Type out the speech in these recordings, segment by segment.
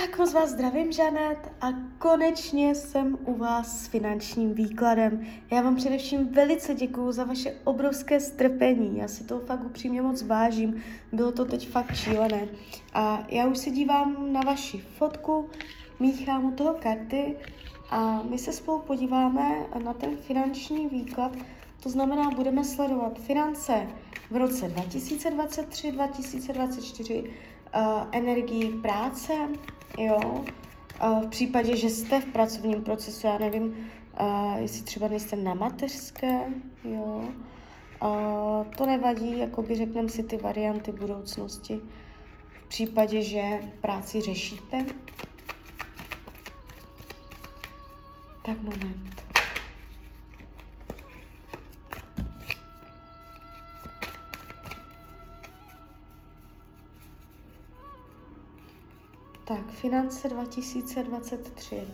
Tak moc vás zdravím, Žanet, a konečně jsem u vás s finančním výkladem. Já vám především velice děkuju za vaše obrovské strpení. Já si to fakt upřímně moc vážím. Bylo to teď fakt šílené. A já už se dívám na vaši fotku, míchám u toho karty a my se spolu podíváme na ten finanční výklad. To znamená, budeme sledovat finance v roce 2023, 2024, uh, energii práce, jo, uh, v případě, že jste v pracovním procesu, já nevím, uh, jestli třeba nejste na mateřské, jo, to nevadí, jakoby řekneme si ty varianty budoucnosti. V případě, že práci řešíte, tak moment. Tak, finance 2023.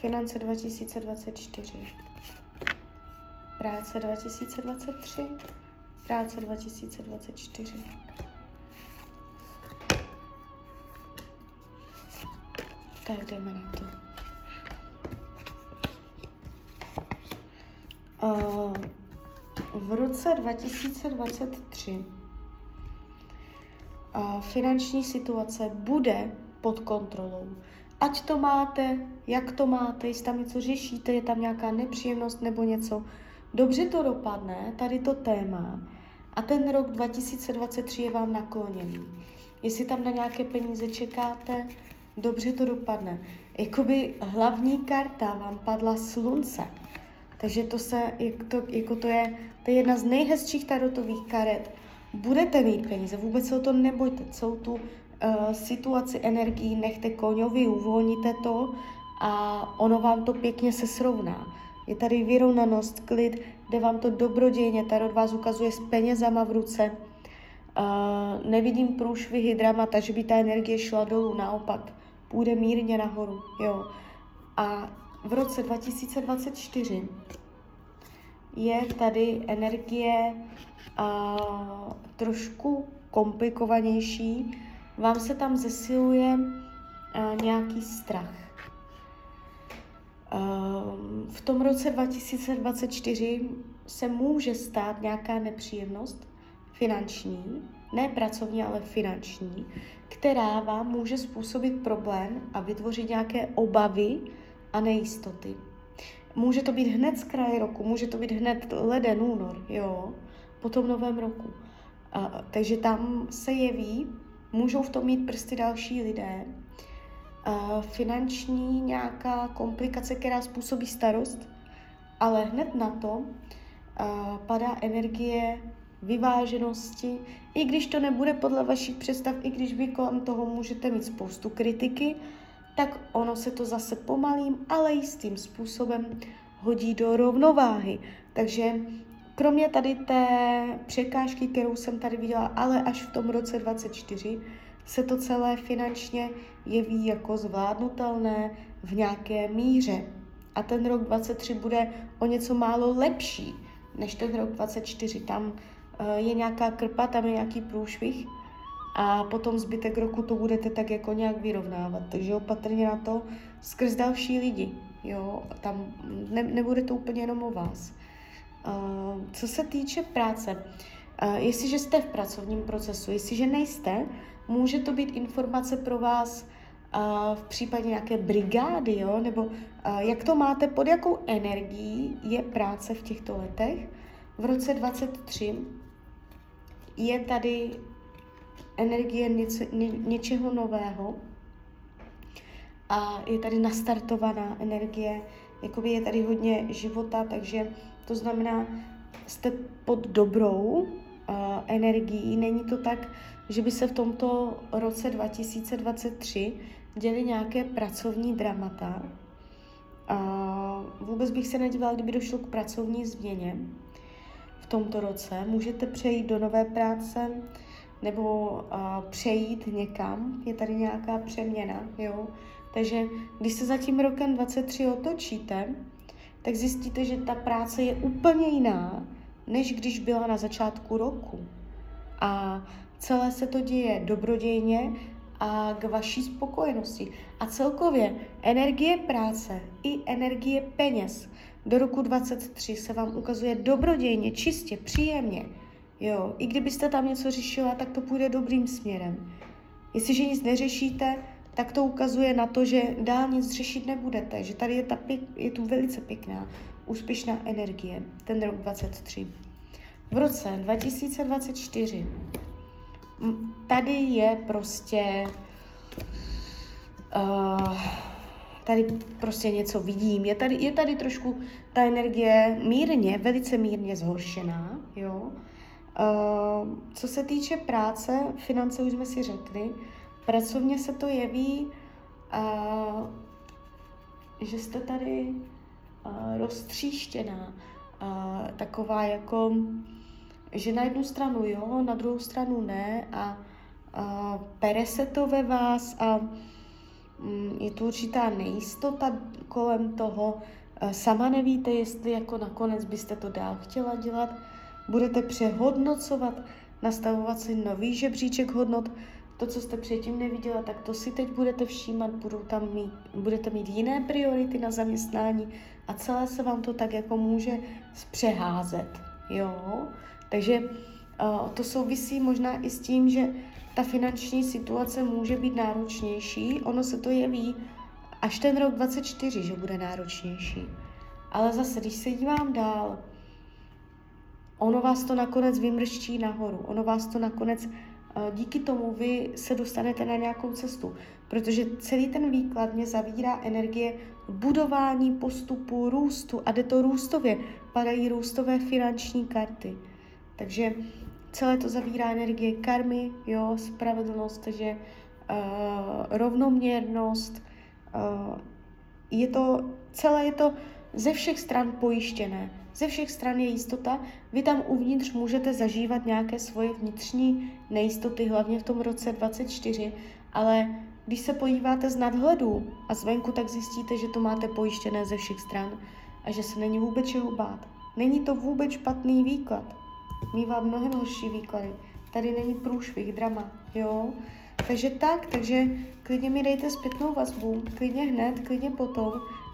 Finance 2024. Práce 2023. Práce 2024. Tak jdeme na to. Uh, v roce 2023 finanční situace bude pod kontrolou. Ať to máte, jak to máte, jestli tam něco řešíte, je tam nějaká nepříjemnost nebo něco, dobře to dopadne, tady to téma, a ten rok 2023 je vám nakloněný. Jestli tam na nějaké peníze čekáte, dobře to dopadne. Jakoby hlavní karta vám padla slunce. Takže to se, jako to, jako to je, to je jedna z nejhezčích tarotových karet, budete mít peníze, vůbec se o to nebojte, celou tu uh, situaci energií nechte koňovi, uvolníte to a ono vám to pěkně se srovná. Je tady vyrovnanost, klid, jde vám to dobrodějně, tarot vás ukazuje s penězama v ruce, uh, nevidím průšvihy, dramata, že by ta energie šla dolů, naopak, půjde mírně nahoru, jo. A v roce 2024 je tady energie uh, trošku komplikovanější. Vám se tam zesiluje uh, nějaký strach. Uh, v tom roce 2024 se může stát nějaká nepříjemnost finanční, ne pracovní, ale finanční, která vám může způsobit problém a vytvořit nějaké obavy a nejistoty. Může to být hned z kraje roku, může to být hned leden, únor, jo, po tom novém roku. A, takže tam se jeví, můžou v tom mít prsty další lidé, a, finanční nějaká komplikace, která způsobí starost, ale hned na to a, padá energie vyváženosti, i když to nebude podle vašich představ, i když vy kolem toho můžete mít spoustu kritiky, tak ono se to zase pomalým, ale jistým způsobem hodí do rovnováhy. Takže kromě tady té překážky, kterou jsem tady viděla, ale až v tom roce 24, se to celé finančně jeví jako zvládnutelné v nějaké míře. A ten rok 23 bude o něco málo lepší než ten rok 24. Tam uh, je nějaká krpa, tam je nějaký průšvih, a potom zbytek roku to budete tak jako nějak vyrovnávat. Takže opatrně na to skrz další lidi. Jo, tam ne, nebude to úplně jenom o vás. Uh, co se týče práce, uh, jestliže jste v pracovním procesu, jestliže nejste, může to být informace pro vás uh, v případě nějaké brigády, jo? nebo jak to máte, pod jakou energií je práce v těchto letech. V roce 23 je tady energie něce, ně, něčeho nového a je tady nastartovaná energie, jakoby je tady hodně života, takže to znamená, jste pod dobrou uh, energií. Není to tak, že by se v tomto roce 2023 děly nějaké pracovní dramata. Uh, vůbec bych se nedívala, kdyby došlo k pracovní změně v tomto roce. Můžete přejít do nové práce, nebo uh, přejít někam, je tady nějaká přeměna, jo. Takže když se za tím rokem 23 otočíte, tak zjistíte, že ta práce je úplně jiná, než když byla na začátku roku. A celé se to děje dobrodějně a k vaší spokojenosti. A celkově energie práce i energie peněz do roku 23 se vám ukazuje dobrodějně, čistě, příjemně. Jo, i kdybyste tam něco řešila, tak to půjde dobrým směrem. Jestliže nic neřešíte, tak to ukazuje na to, že dál nic řešit nebudete, že tady je, ta pěk, je tu velice pěkná, úspěšná energie, ten rok 23. V roce 2024 tady je prostě uh, tady prostě něco vidím. Je tady, je tady trošku ta energie mírně, velice mírně zhoršená, jo. Uh, co se týče práce, finance už jsme si řekli, pracovně se to jeví, uh, že jste tady uh, roztříštěná, uh, taková jako, že na jednu stranu jo, na druhou stranu ne a pere se to ve vás a um, je tu určitá nejistota kolem toho, sama nevíte, jestli jako nakonec byste to dál chtěla dělat, budete přehodnocovat, nastavovat si nový žebříček hodnot, to, co jste předtím neviděla, tak to si teď budete všímat, budou tam mít, budete mít jiné priority na zaměstnání a celé se vám to tak jako může zpřeházet, jo. Takže uh, to souvisí možná i s tím, že ta finanční situace může být náročnější, ono se to jeví až ten rok 24, že bude náročnější. Ale zase, když se dívám dál, ono vás to nakonec vymrští nahoru, ono vás to nakonec díky tomu vy se dostanete na nějakou cestu, protože celý ten výklad mě zavírá energie budování postupu, růstu a jde to růstově. Padají růstové finanční karty. Takže celé to zavírá energie karmy, jo, spravedlnost, takže uh, rovnoměrnost. Uh, je to, celé je to ze všech stran pojištěné. Ze všech stran je jistota, vy tam uvnitř můžete zažívat nějaké svoje vnitřní nejistoty, hlavně v tom roce 24, ale když se podíváte z nadhledu a zvenku, tak zjistíte, že to máte pojištěné ze všech stran a že se není vůbec čeho bát. Není to vůbec špatný výklad. Mívá mnohem horší výklady. Tady není průšvih, drama, jo? Takže tak, takže klidně mi dejte zpětnou vazbu, klidně hned, klidně potom